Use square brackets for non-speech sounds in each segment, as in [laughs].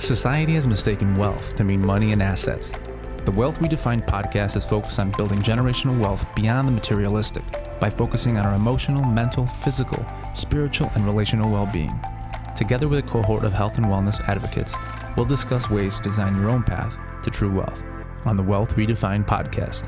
Society has mistaken wealth to mean money and assets. The Wealth Redefined podcast is focused on building generational wealth beyond the materialistic by focusing on our emotional, mental, physical, spiritual, and relational well being. Together with a cohort of health and wellness advocates, we'll discuss ways to design your own path to true wealth on the Wealth Redefined podcast.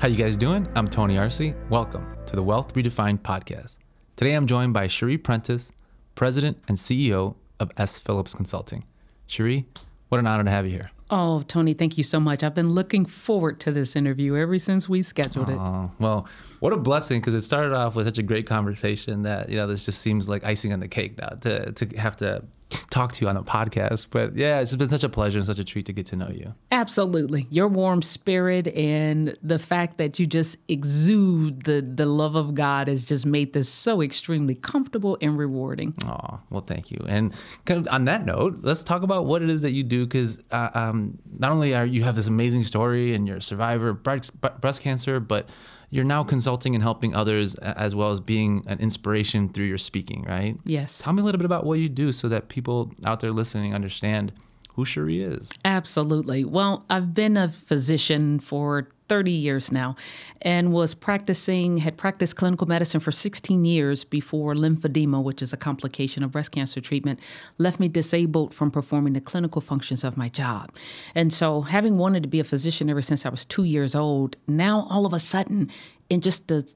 How you guys doing? I'm Tony Arce. Welcome to the Wealth Redefined podcast. Today I'm joined by Cherie Prentice, President and CEO of S. Phillips Consulting. Cherie, what an honor to have you here. Oh, Tony, thank you so much. I've been looking forward to this interview ever since we scheduled it. Oh, well, what a blessing because it started off with such a great conversation that, you know, this just seems like icing on the cake now to, to have to talk to you on a podcast. But yeah, it's been such a pleasure and such a treat to get to know you. Absolutely. Your warm spirit and the fact that you just exude the, the love of God has just made this so extremely comfortable and rewarding. Oh, well, thank you. And kind of on that note, let's talk about what it is that you do because uh, um, not only are you have this amazing story and you're a survivor of breast cancer, but you're now consulting and helping others as well as being an inspiration through your speaking, right? Yes. Tell me a little bit about what you do so that people out there listening understand who Cherie is. Absolutely. Well, I've been a physician for 30 years now and was practicing, had practiced clinical medicine for 16 years before lymphedema, which is a complication of breast cancer treatment, left me disabled from performing the clinical functions of my job. And so, having wanted to be a physician ever since I was two years old, now all of a sudden, in just the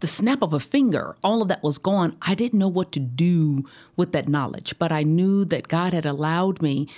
the snap of a finger, all of that was gone. I didn't know what to do with that knowledge, but I knew that God had allowed me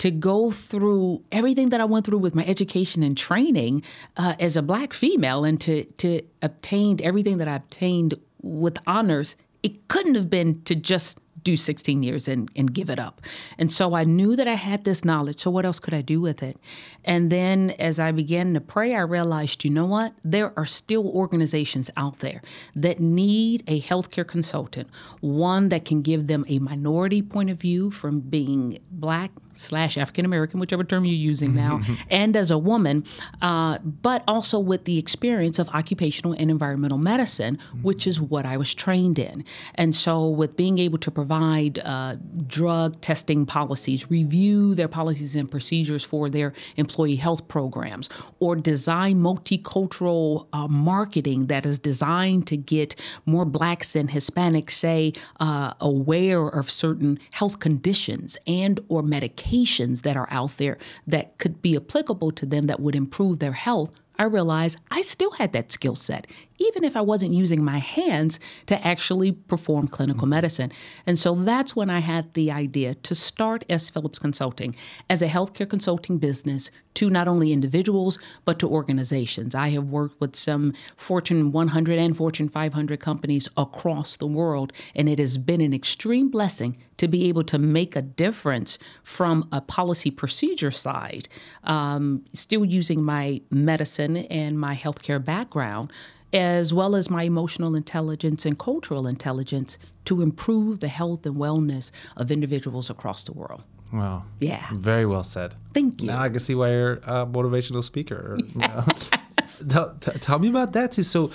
to go through everything that I went through with my education and training uh, as a black female and to to obtain everything that I obtained with honors. It couldn't have been to just do 16 years and, and give it up. And so I knew that I had this knowledge. So what else could I do with it? And then as I began to pray, I realized, you know what? There are still organizations out there that need a healthcare consultant, one that can give them a minority point of view from being black, slash African American, whichever term you're using now, [laughs] and as a woman, uh, but also with the experience of occupational and environmental medicine, which is what I was trained in. And so, with being able to provide uh, drug testing policies, review their policies and procedures for their employee health programs, or design multicultural uh, marketing that is designed to get more blacks and Hispanics, say, uh, aware of certain health conditions and or medications medications that are out there that could be applicable to them that would improve their health, I realized I still had that skill set, even if I wasn't using my hands to actually perform clinical medicine. And so that's when I had the idea to start S. Phillips Consulting as a healthcare consulting business to not only individuals, but to organizations. I have worked with some Fortune 100 and Fortune 500 companies across the world, and it has been an extreme blessing to be able to make a difference from a policy procedure side, um, still using my medicine and my healthcare background as well as my emotional intelligence and cultural intelligence to improve the health and wellness of individuals across the world. Wow. Yeah. Very well said. Thank you. Now I can see why you're a motivational speaker. [laughs] Know? [laughs] tell, t- tell me about that too. So,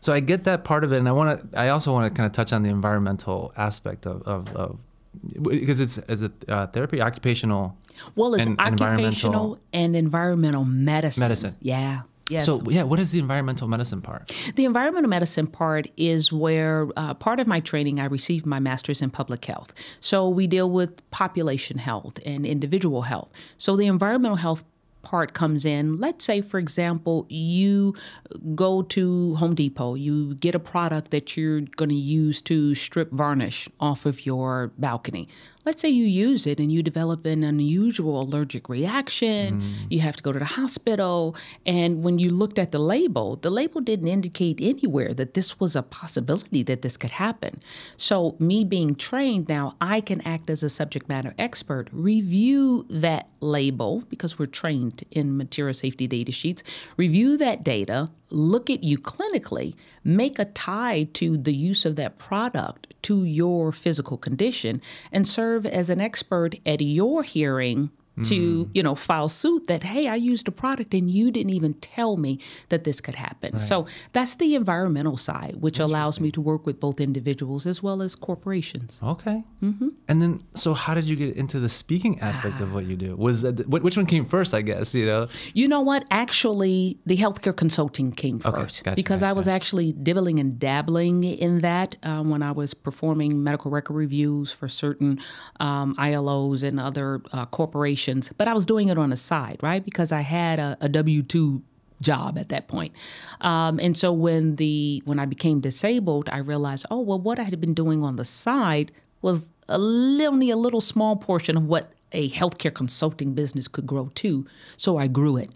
so I get that part of it, and I want to. I also want to kind of touch on the environmental aspect of, of, of because it's as a uh, therapy, occupational. Well, it's and, occupational and environmental, and environmental medicine. Medicine. Yeah. Yes. So, yeah, what is the environmental medicine part? The environmental medicine part is where uh, part of my training, I received my master's in public health. So, we deal with population health and individual health. So, the environmental health part comes in. Let's say, for example, you go to Home Depot, you get a product that you're going to use to strip varnish off of your balcony. Let's say you use it and you develop an unusual allergic reaction, mm. you have to go to the hospital. And when you looked at the label, the label didn't indicate anywhere that this was a possibility that this could happen. So, me being trained now, I can act as a subject matter expert, review that label because we're trained in material safety data sheets, review that data, look at you clinically, make a tie to the use of that product to your physical condition, and serve as an expert at your hearing to you know file suit that hey i used a product and you didn't even tell me that this could happen so that's the environmental side which allows me to work with both individuals as well as corporations Okay. Mm-hmm. And then, so how did you get into the speaking aspect of what you do? Was that which one came first? I guess you know. You know what? Actually, the healthcare consulting came first gotcha, because I was actually dibbling and dabbling in that um, when I was performing medical record reviews for certain um, IROs and other uh, corporations. But I was doing it on the side, right? Because I had a, a W two job at that point. Um, and so when the when I became disabled, I realized, oh well, what I had been doing on the side was a only a little small portion of what a healthcare consulting business could grow to. So I grew it.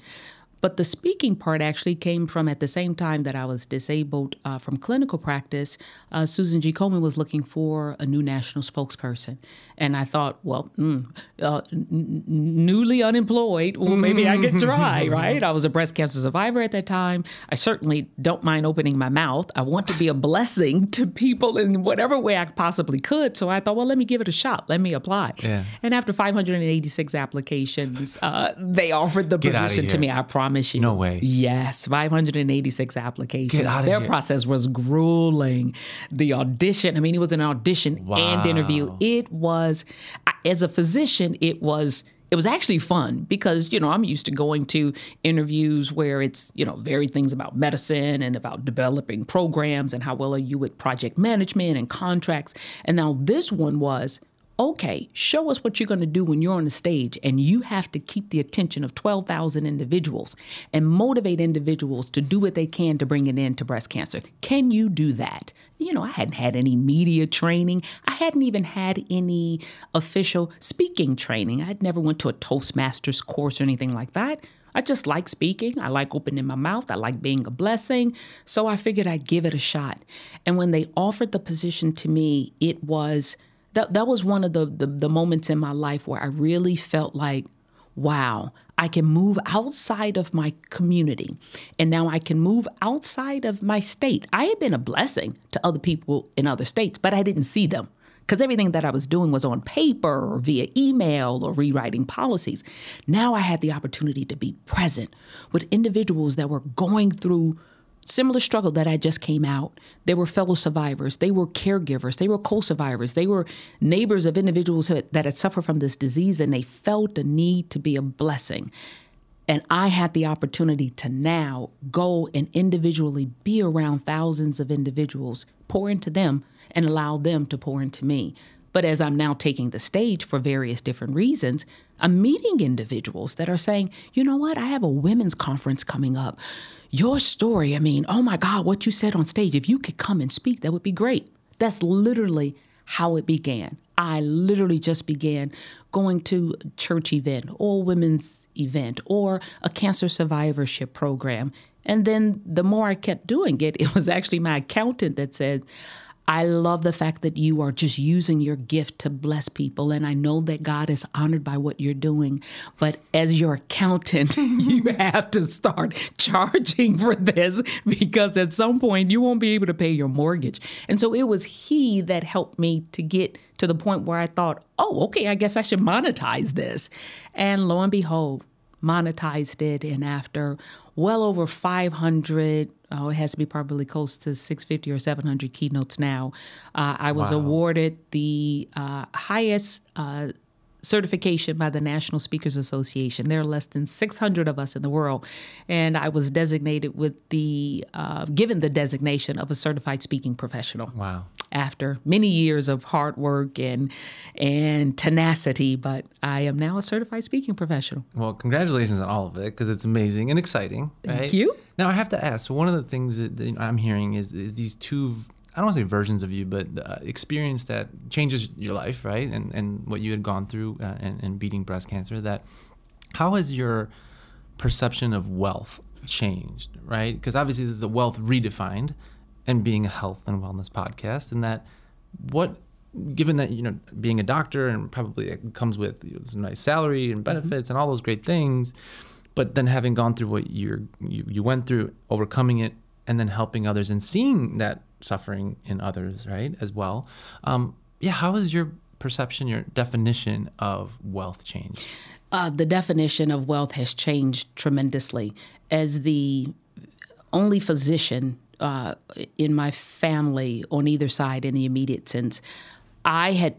But the speaking part actually came from at the same time that I was disabled uh, from clinical practice. Uh, Susan G. Komen was looking for a new national spokesperson. And I thought, well, mm, uh, n- newly unemployed, well, maybe I could try, [laughs] right? I was a breast cancer survivor at that time. I certainly don't mind opening my mouth. I want to be a blessing to people in whatever way I possibly could. So I thought, well, let me give it a shot. Let me apply. Yeah. And after 586 applications, uh, they offered the outta position to me. I promise you. No way. Yes, 586 applications. Get outta Their here. process was grueling. The audition, I mean, it was an audition and interview. It was, as a physician, it was. It was actually fun because, you know, I'm used to going to interviews where it's, you know, varied things about medicine and about developing programs and how well are you with project management and contracts. And now this one was, okay, show us what you're going to do when you're on the stage and you have to keep the attention of 12,000 individuals and motivate individuals to do what they can to bring an end to breast cancer. Can you do that? You know, I hadn't had any media training. I hadn't even had any official speaking training. I'd never went to a Toastmasters course or anything like that. I just like speaking. I like opening my mouth. I like being a blessing. So I figured I'd give it a shot. And when they offered the position to me, it was that that was one of the, the the moments in my life where I really felt like, wow, I can move outside of my community. And now I can move outside of my state. I had been a blessing to other people in other states, but I didn't see them because everything that I was doing was on paper or via email or rewriting policies. Now I had the opportunity to be present with individuals that were going through similar struggle that I just came out. They were fellow survivors, they were caregivers, they were co survivors, they were neighbors of individuals that had suffered from this disease, and they felt the need to be a blessing. And I had the opportunity to now go and individually be around thousands of individuals, pour into them, and allow them to pour into me. But as I'm now taking the stage for various different reasons, I'm meeting individuals that are saying, you know what, I have a women's conference coming up. Your story, I mean, oh my God, what you said on stage, if you could come and speak, that would be great. That's literally how it began. I literally just began going to church event or women's event or a cancer survivorship program. And then the more I kept doing it, [laughs] it was actually my accountant that said, I love the fact that you are just using your gift to bless people. And I know that God is honored by what you're doing. But as your accountant, [laughs] you have to start charging for this because at some point you won't be able to pay your mortgage. And so it was he that helped me to get to the point where I thought, oh, okay, I guess I should monetize this. And lo and behold, monetized it. And after well over 500, oh, it has to be probably close to 650 or 700 keynotes now, uh, I was awarded the uh, highest. Uh, certification by the National Speakers Association. There are less than 600 of us in the world, and I was designated with the uh, given the designation of a certified speaking professional Wow. after many years of hard work and and tenacity. But I am now a certified speaking professional. Well, congratulations on all of it because it's amazing and exciting. Thank right? you. Now I have to ask. One of the things that, that I'm hearing is is these two. I don't want to say versions of you, but uh, experience that changes your life, right? And and what you had gone through uh, and, and beating breast cancer. That how has your perception of wealth changed, right? Because obviously this is the wealth redefined, and being a health and wellness podcast, and that what given that you know being a doctor and probably it comes with you know, some nice salary and benefits and all those great things but then having gone through what you're you, you went through overcoming it and then helping others and seeing that suffering in others right as well um, yeah how has your perception your definition of wealth changed Uh, the definition of wealth has changed tremendously. As the only physician uh, in my family on either side, in the immediate sense, I had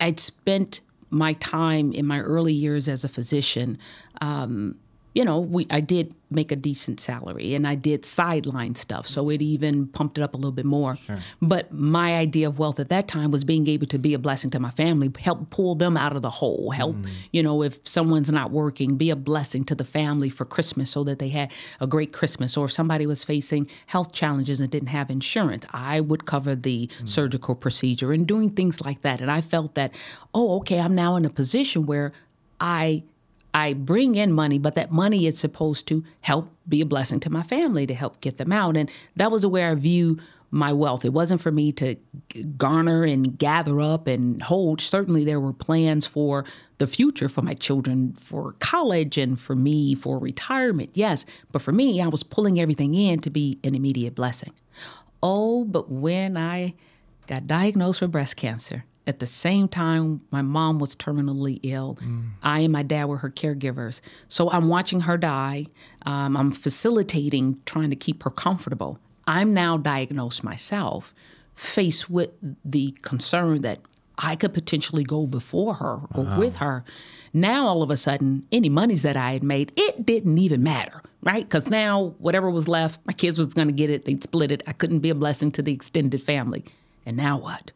I'd spent my time in my early years as a physician. Um, you know, we I did make a decent salary and I did sideline stuff, so it even pumped it up a little bit more. Sure. But my idea of wealth at that time was being able to be a blessing to my family, help pull them out of the hole, help, mm. you know, if someone's not working, be a blessing to the family for Christmas so that they had a great Christmas. Or if somebody was facing health challenges and didn't have insurance, I would cover the mm. surgical procedure and doing things like that. And I felt that, oh, okay, I'm now in a position where I I bring in money, but that money is supposed to help be a blessing to my family to help get them out. And that was the way I view my wealth. It wasn't for me to garner and gather up and hold. Certainly, there were plans for the future for my children, for college, and for me for retirement, yes. But for me, I was pulling everything in to be an immediate blessing. Oh, but when I got diagnosed with breast cancer, at the same time my mom was terminally ill. Mm. i and my dad were her caregivers. So i'm watching her die. Um, i'm facilitating trying to keep her comfortable. I'm now diagnosed myself faced with the concern that i could potentially go before her or wow. with her. Now all of a sudden any monies that i had made it didn't even matter right? Because now whatever was left my kids was going to get it. They'd split it. I couldn't be a blessing to the extended family. And now what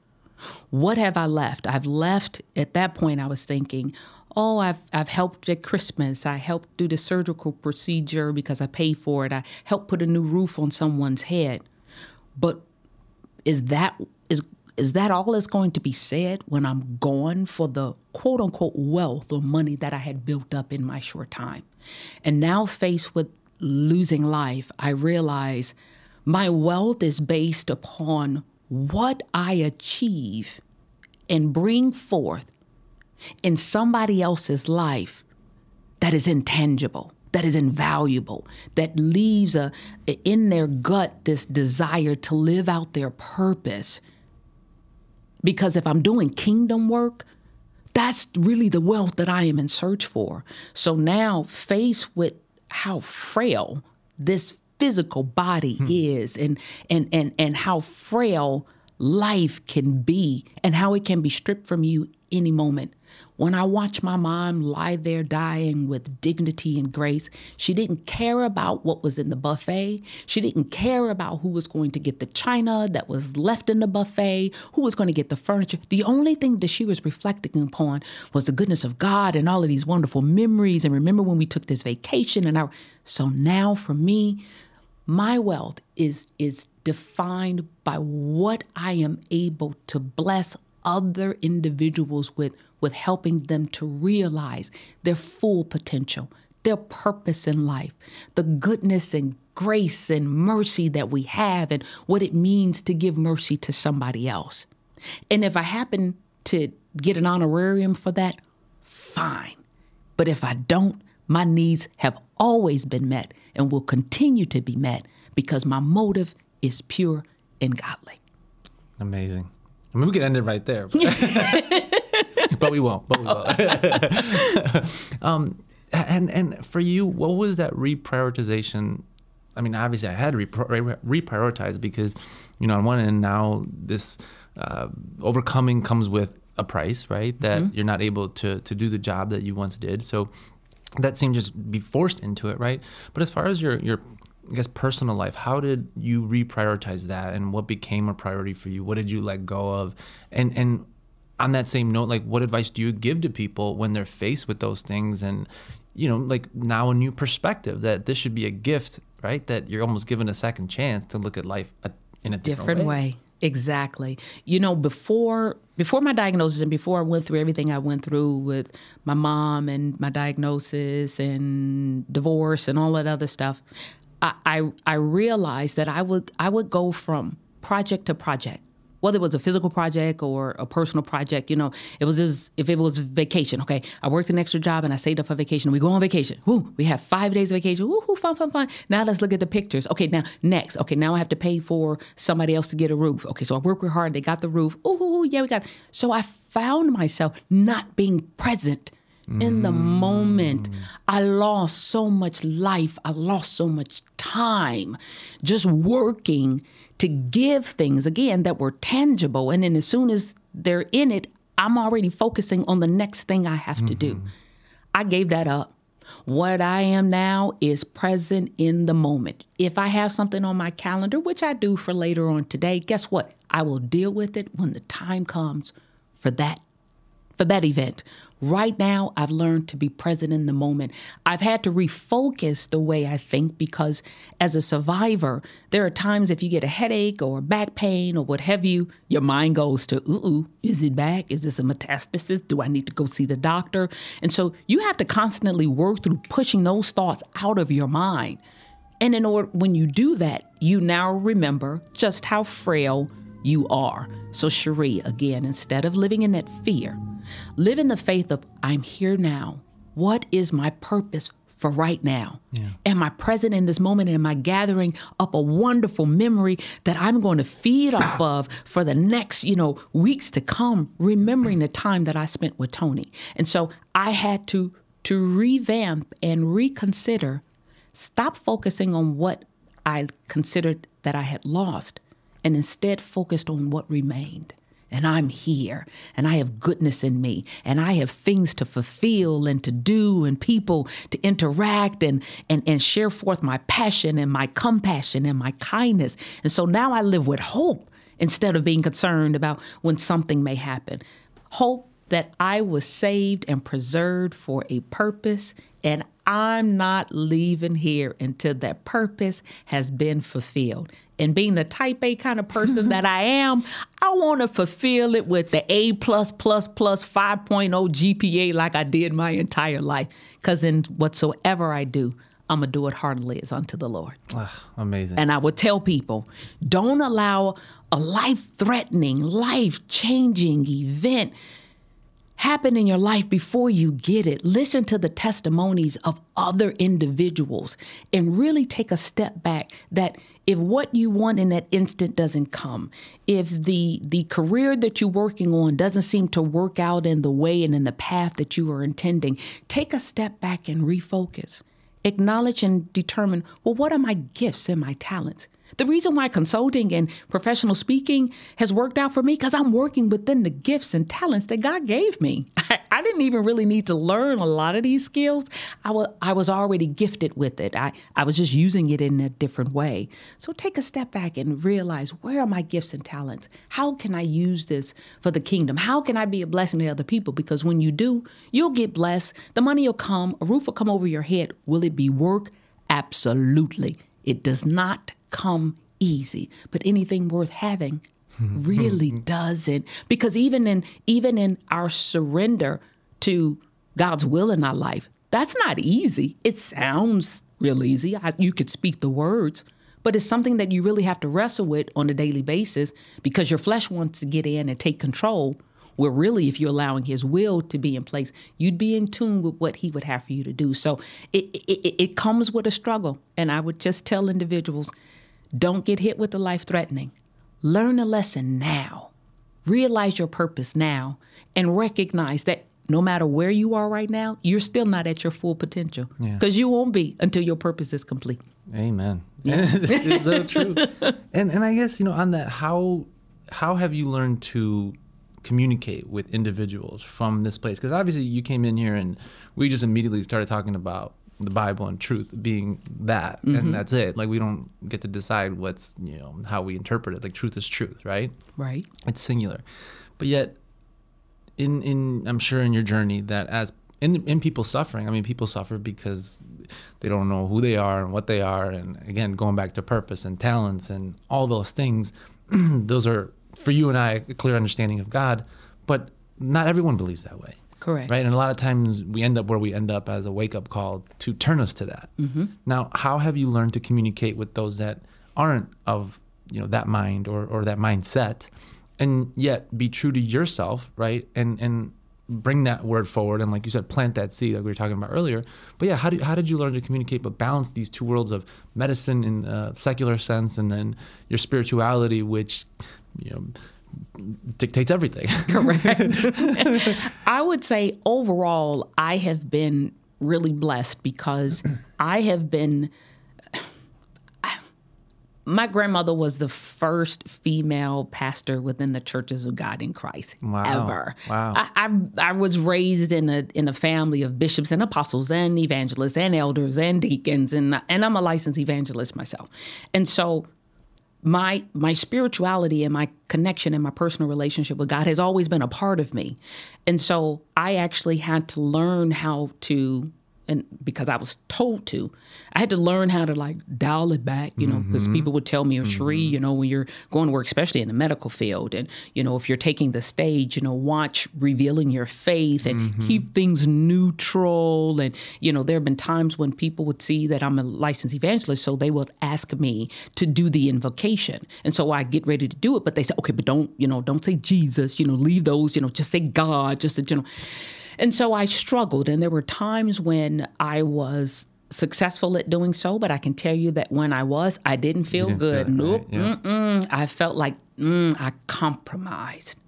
what have I left? I've left, at that point, I was thinking, oh, I've, I've helped at Christmas. I helped do the surgical procedure because I paid for it. I helped put a new roof on someone's head. But is that is is that all that's going to be said when I'm gone for the quote unquote wealth or money that I had built up in my short time? And now faced with losing life, I realize my wealth is based upon what I achieve and bring forth in somebody else's life that is intangible, that is invaluable, that leaves a, in their gut this desire to live out their purpose. Because if I'm doing kingdom work, that's really the wealth that I am in search for. So now, faced with how frail this physical body hmm. is and and and and how frail life can be and how it can be stripped from you any moment. When I watched my mom lie there dying with dignity and grace, she didn't care about what was in the buffet. She didn't care about who was going to get the china that was left in the buffet, who was going to get the furniture. The only thing that she was reflecting upon was the goodness of God and all of these wonderful memories. And remember when we took this vacation and I so now for me, my wealth is is defined by what I am able to bless other individuals with with helping them to realize their full potential, their purpose in life, the goodness and grace and mercy that we have and what it means to give mercy to somebody else. And if I happen to get an honorarium for that, fine. But if I don't, my needs have always been met and will continue to be met because my motive is pure and godly. Amazing. I mean, we could end it right there, but, [laughs] but we won't. But we won't. [laughs] um, and and for you, what was that reprioritization? I mean, obviously, I had to reprioritize because, you know, on one end now this uh, overcoming comes with a price, right? That mm-hmm. you're not able to to do the job that you once did. So that seemed just be forced into it, right? But as far as your your I guess personal life, how did you reprioritize that and what became a priority for you? What did you let go of? And and on that same note, like what advice do you give to people when they're faced with those things and you know, like now a new perspective that this should be a gift, right? That you're almost given a second chance to look at life in a different, different way. way. Exactly. You know, before before my diagnosis and before I went through everything I went through with my mom and my diagnosis and divorce and all that other stuff, I, I, I realized that I would I would go from project to project whether it was a physical project or a personal project, you know, it was just, if it was vacation, okay, I worked an extra job and I saved up for vacation. We go on vacation. Woo, we have five days of vacation. Woo, fun, fun, fun. Now let's look at the pictures. Okay, now next. Okay, now I have to pay for somebody else to get a roof. Okay, so I work real hard. They got the roof. Ooh, yeah, we got. So I found myself not being present in the mm. moment. I lost so much life. I lost so much time just working to give things again that were tangible. And then as soon as they're in it, I'm already focusing on the next thing I have to do. Mm-hmm. I gave that up. What I am now is present in the moment. If I have something on my calendar, which I do for later on today, guess what? I will deal with it when the time comes for that for that event. Right now, I've learned to be present in the moment. I've had to refocus the way I think because as a survivor, there are times if you get a headache or back pain or what have you, your mind goes to, ooh, is it back? Is this a metastasis? Do I need to go see the doctor? And so you have to constantly work through pushing those thoughts out of your mind. And in order, when you do that, you now remember just how frail you are. So, Cherie, again, instead of living in that fear, live in the faith of, I'm here now. What is my purpose for right now? Yeah. Am I present in this moment? And Am I gathering up a wonderful memory that I'm going to feed off of for the next, you know, weeks to come, remembering the time that I spent with Tony? And so I had to to revamp and reconsider, stop focusing on what I considered that I had lost and instead focused on what remained. And I'm here, and I have goodness in me, and I have things to fulfill and to do, and people to interact and, and, and share forth my passion and my compassion and my kindness. And so now I live with hope instead of being concerned about when something may happen. Hope that I was saved and preserved for a purpose, and I'm not leaving here until that purpose has been fulfilled and being the type A kind of person [laughs] that I am, I want to fulfill it with the A plus plus plus 5.0 GPA like I did my entire life. Because in whatsoever I do, I'm gonna do it heartily as unto the Lord. Oh, amazing. And I would tell people, don't allow a life-threatening, life-changing event happen in your life before you get it. Listen to the testimonies of other individuals and really take a step back that if what you want in that instant doesn't come, if the the career that you're working on doesn't seem to work out in the way and in the path that you are intending, take a step back and refocus. Acknowledge and determine, well, what are my gifts and my talents? The reason why consulting and professional speaking has worked out for me because I'm working within the gifts and talents that God gave me. [laughs] I, I, didn't even really need to learn a lot of these skills. I was I was already gifted with it. I, I was just using it in a different way. So take a step back and realize where are my gifts and talents? How can I use this for the kingdom? How can I be a blessing to other people? Because when you do, you'll get blessed. The money will come, a roof will come over your head. Will it be work? Absolutely. It does not come easy, but anything worth having really [laughs] doesn't. Because even in even in our surrender to God's will in our life, that's not easy. It sounds real easy. I, you could speak the words, but it's something that you really have to wrestle with on a daily basis because your flesh wants to get in and take control. Where really, if you're allowing His will to be in place, you'd be in tune with what He would have for you to do. So it, it, it comes with a struggle. And I would just tell individuals don't get hit with the life threatening. Learn a lesson now. Realize your purpose now and recognize that no matter where you are right now, you're still not at your full potential because yeah. you won't be until your purpose is complete. Amen. Yeah. [laughs] it's so [laughs] true. And and I guess you know on that how how have you learned to communicate with individuals from this place? Because obviously you came in here and we just immediately started talking about the Bible and truth being that, mm-hmm. and that's it. Like we don't get to decide what's you know how we interpret it. Like truth is truth, right? Right. It's singular, but yet, in in I'm sure in your journey that as in in people suffering, I mean people suffer because they don't know who they are and what they are, and again going back to purpose and talents and all those things. [clears throat] those are for you and I a clear understanding of God, but not everyone believes that way. Correct. Right. And a lot of times we end up where we end up as a wake up call to turn us to that. Mm-hmm. Now, how have you learned to communicate with those that aren't of you know that mind or, or that mindset and yet be true to yourself right and and bring that word forward and like you said plant that seed like we were talking about earlier but yeah how, do, how did you learn to communicate but balance these two worlds of medicine in a secular sense and then your spirituality which you know dictates everything. [laughs] Correct. [laughs] I would say overall, I have been really blessed because [clears throat] I have been. [sighs] My grandmother was the first female pastor within the Churches of God in Christ Wow. ever. Wow. I, I I was raised in a in a family of bishops and apostles and evangelists and elders and deacons and and I'm a licensed evangelist myself, and so my my spirituality and my connection and my personal relationship with God has always been a part of me. And so I actually had to learn how to and because I was told to, I had to learn how to like dial it back, you know, because people would tell me, oh, Cherie, mm-hmm. you know, when you're going to work, especially in the medical field, and, you know, if you're taking the stage, you know, watch revealing your faith and mm-hmm. keep things neutral. And, you know, there have been times when people would see that I'm a licensed evangelist, so they would ask me to do the invocation. And so I get ready to do it, but they say, okay, but don't, you know, don't say Jesus, you know, leave those, you know, just say God, just a general. And so I struggled, and there were times when I was successful at doing so, but I can tell you that when I was, I didn't feel didn't good. feel nope. right, yeah. Mm-mm. I felt like mm, I compromised.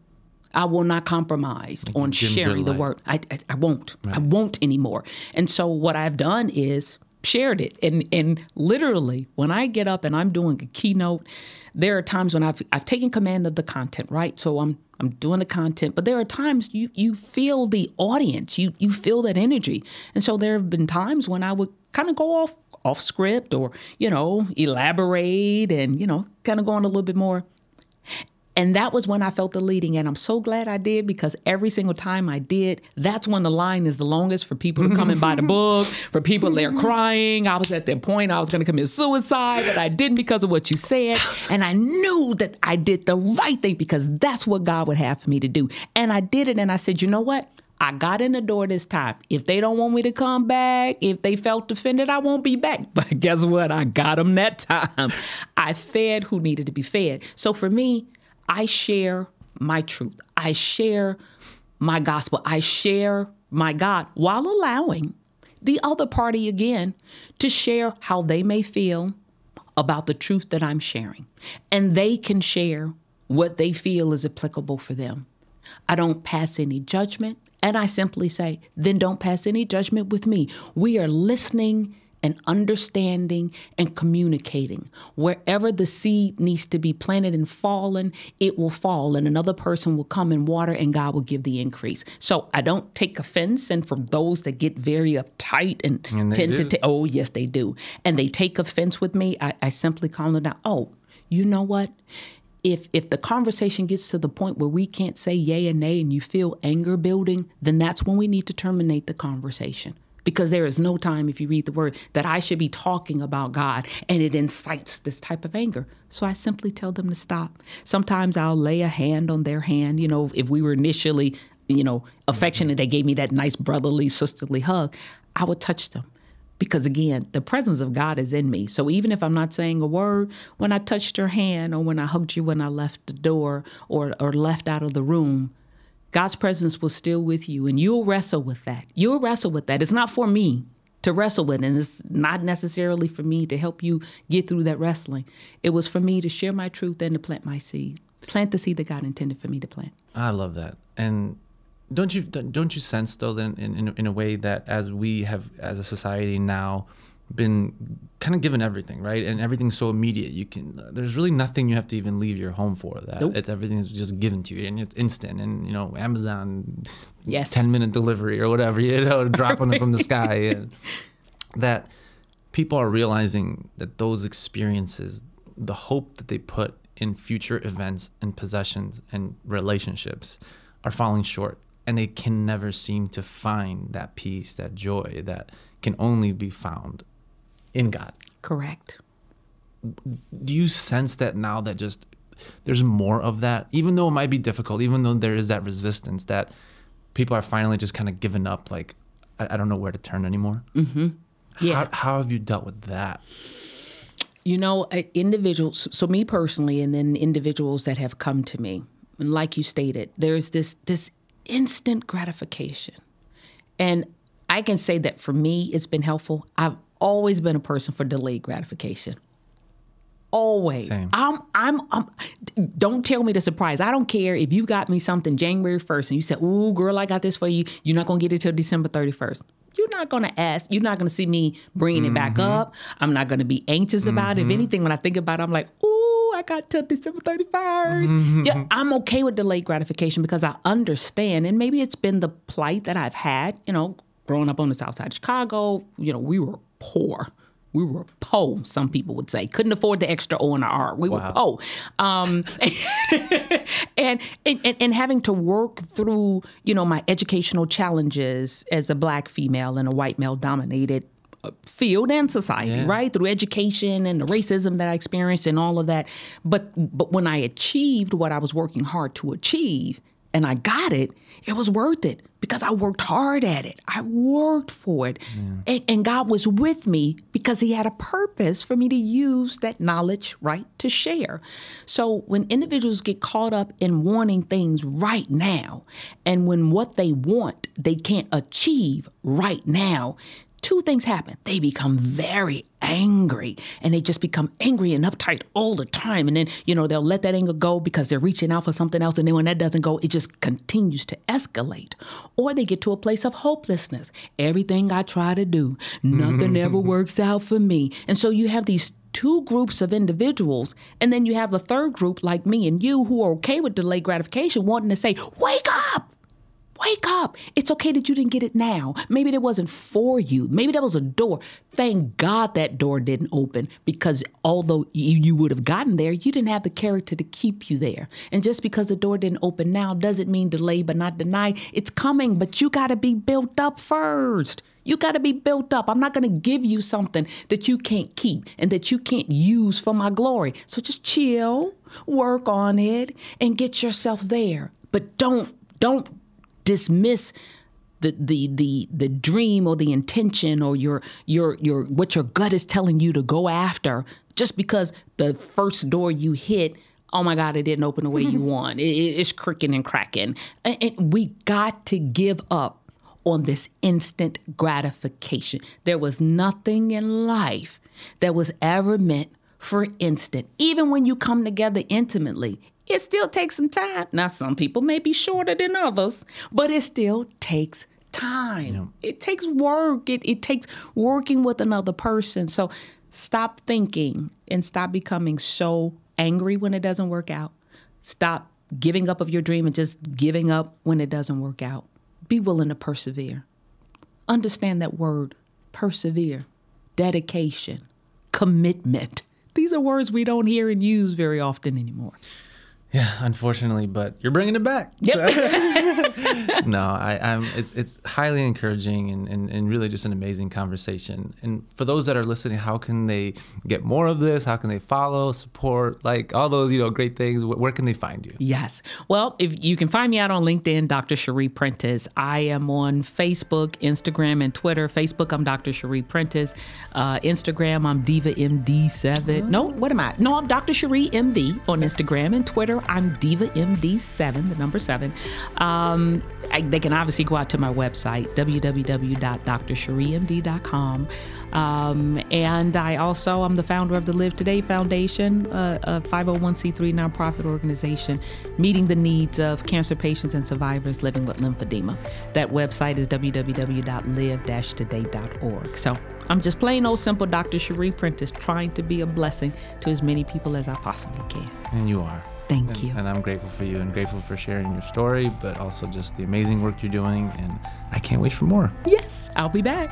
I will not compromise on sharing the word. I, I, I won't. I won't anymore. And so what I've done is shared it. And and literally, when I get up and I'm doing a keynote, there are times when I've I've taken command of the content, right? So I'm I'm doing the content, but there are times you you feel the audience, you you feel that energy, and so there have been times when I would kind of go off off script or you know elaborate and you know kind of go on a little bit more. And that was when I felt the leading. And I'm so glad I did because every single time I did, that's when the line is the longest for people to come and buy the [laughs] book, for people they're crying. I was at that point I was going to commit suicide, but I didn't because of what you said. And I knew that I did the right thing because that's what God would have for me to do. And I did it. And I said, you know what? I got in the door this time. If they don't want me to come back, if they felt offended, I won't be back. [laughs] But guess what? I got them that time. I fed who needed to be fed. So for me, I share my truth. I share my gospel. I share my God while allowing the other party again to share how they may feel about the truth that I'm sharing. And they can share what they feel is applicable for them. I don't pass any judgment. And I simply say, then don't pass any judgment with me. We are listening and understanding and communicating. Wherever the seed needs to be planted and fallen, it will fall, and another person will come and water, and God will give the increase. So I don't take offense. And for those that get very uptight and, And tend to, do. ta- oh, yes, they do. And they take offense with me, I, I simply call them down. Oh, you know what? if if the conversation gets to the point where we can't say yay and nay and you feel anger building, then that's when we need to terminate the conversation. Because there is no time, if you read the word, that I should be talking about God and it incites this type of anger. So I simply tell them to stop. Sometimes I'll lay a hand on their hand. You know, if we were initially, you know, affectionate, they gave me that nice brotherly, sisterly hug, I would touch them because again the presence of god is in me so even if i'm not saying a word when i touched your hand or when i hugged you when i left the door or, or left out of the room god's presence was still with you and you'll wrestle with that. You'll wrestle with that. It's not for me to wrestle with and it's not necessarily for me to help you get through that wrestling. It was for me to share my truth and to plant my seed. Plant the seed that god intended for me to plant. I love that. And don't you don't you sense though then in, in in a way that as we have as a society now been kind of given everything right and everything's so immediate you can there's really nothing you have to even leave your home for that Nope. it's everything's just given to you and it's instant and you know amazon Yes. 10 minute delivery or whatever you know [laughs] dropping it from the sky [laughs] and that people are realizing that those experiences the hope that they put in future events and possessions and relationships are falling short and they can never seem to find that peace that joy that can only be found in god correct do you sense that now that just there's more of that even though it might be difficult even though there is that resistance that people are finally just kind of giving up like i, I don't know where to turn anymore mm-hmm. Yeah. how, how have you dealt with that You know, uh, individuals. So me personally, and then individuals that have come to me, and like you stated, there's this this instant gratification, and I can say that for me, it's been helpful. I've always been a person for delayed gratification. Always. Same. I'm, I'm, I'm, don't tell me the surprise. I don't care if you got me something January 1st and you said, Ooh, girl, I got this for you. You're not going to get it till December 31st. You're not going to ask. You're not going to see me bringing it back mm-hmm. up. I'm not going to be anxious about it. If mm-hmm. anything, when I think about it, I'm like, Ooh, I got till December 31st. Mm-hmm. Yeah, I'm okay with delayed gratification because I understand. And maybe it's been the plight that I've had, you know, growing up on the south side of Chicago. You know, we were poor. We were poor, some people would say. Couldn't afford the extra O and R. We were poor. Um, [laughs] and, and, and, and having to work through, you know, my educational challenges as a black female in a white male dominated uh, field and society, Yeah. right? Through education and the racism that I experienced and all of that. But but when I achieved what I was working hard to achieve and I got it, it was worth it because I worked hard at it. I worked for it. And, and God was with me because He had a purpose for me to use that knowledge, right, to share. So when individuals get caught up in wanting things right now, and when what they want they can't achieve right now, two things happen. They become very angry and they just become angry and uptight all the time. And then, you know, they'll let that anger go because they're reaching out for something else. And then when that doesn't go, it just continues to escalate. Or they get to a place of hopelessness. Everything I try to do, nothing [laughs] ever works out for me. And so you have these two groups of individuals, and then you have the third group like me and you who are okay with delayed gratification, wanting to say, Wake up! Wake up. It's okay that you didn't get it now. Maybe that wasn't for you. Maybe that was a door. Thank God that door didn't open because although you would have gotten there, you didn't have the character to keep you there. And just because the door didn't open now doesn't mean delay but not deny. It's coming, but you got to be built up first. You got to be built up. I'm not going to give you something that you can't keep and that you can't use for my glory. So just chill, work on it, and get yourself there. But don't don't dismiss the the the the dream or the intention or your your your what your gut is telling you to go after just because the first door you hit oh my god it didn't open the way you [laughs] want. It, it- it's cricking and cracking. And, and we got to give up on this instant gratification. There was nothing in life that was ever meant for instant even when you come together intimately it still takes some time. Now, some people may be shorter than others, but it still takes time. It takes work. It, it takes working with another person. So stop thinking and stop becoming so angry when it doesn't work out. Stop giving up of your dream and just giving up when it doesn't work out. Be willing to persevere. Understand that word persevere, dedication, commitment. These are words we don't hear and use very often anymore. Yeah, unfortunately, but you're bringing it back. Yep. [laughs] no, I, I'm. It's it's highly encouraging and, and, and really just an amazing conversation. And for those that are listening, how can they get more of this? How can they follow, support, like all those you know great things? Where can they find you? Yes. Well, if you can find me out on LinkedIn, Dr. Cherie Prentice. I am on Facebook, Instagram, and Twitter. Facebook, I'm Dr. Cherie Prentice. Uh, Instagram, I'm Diva MD7. No, what am I? No, I'm Dr. Cherie MD on Instagram and Twitter. I'm Diva MD7, the number seven. Um, I, they can obviously go out to my website, www.drcheriemd.com. Um, and I also am the founder of the Live Today Foundation, uh, a 501c3 nonprofit organization meeting the needs of cancer patients and survivors living with lymphedema. That website is www.live-today.org. So I'm just plain old simple Dr. Cherie Prentice trying to be a blessing to as many people as I possibly can. And you are. Thank And, you. and I'm grateful for you and grateful for sharing your story, but also just the amazing work you're doing. And I can't wait for more. Yes, I'll be back.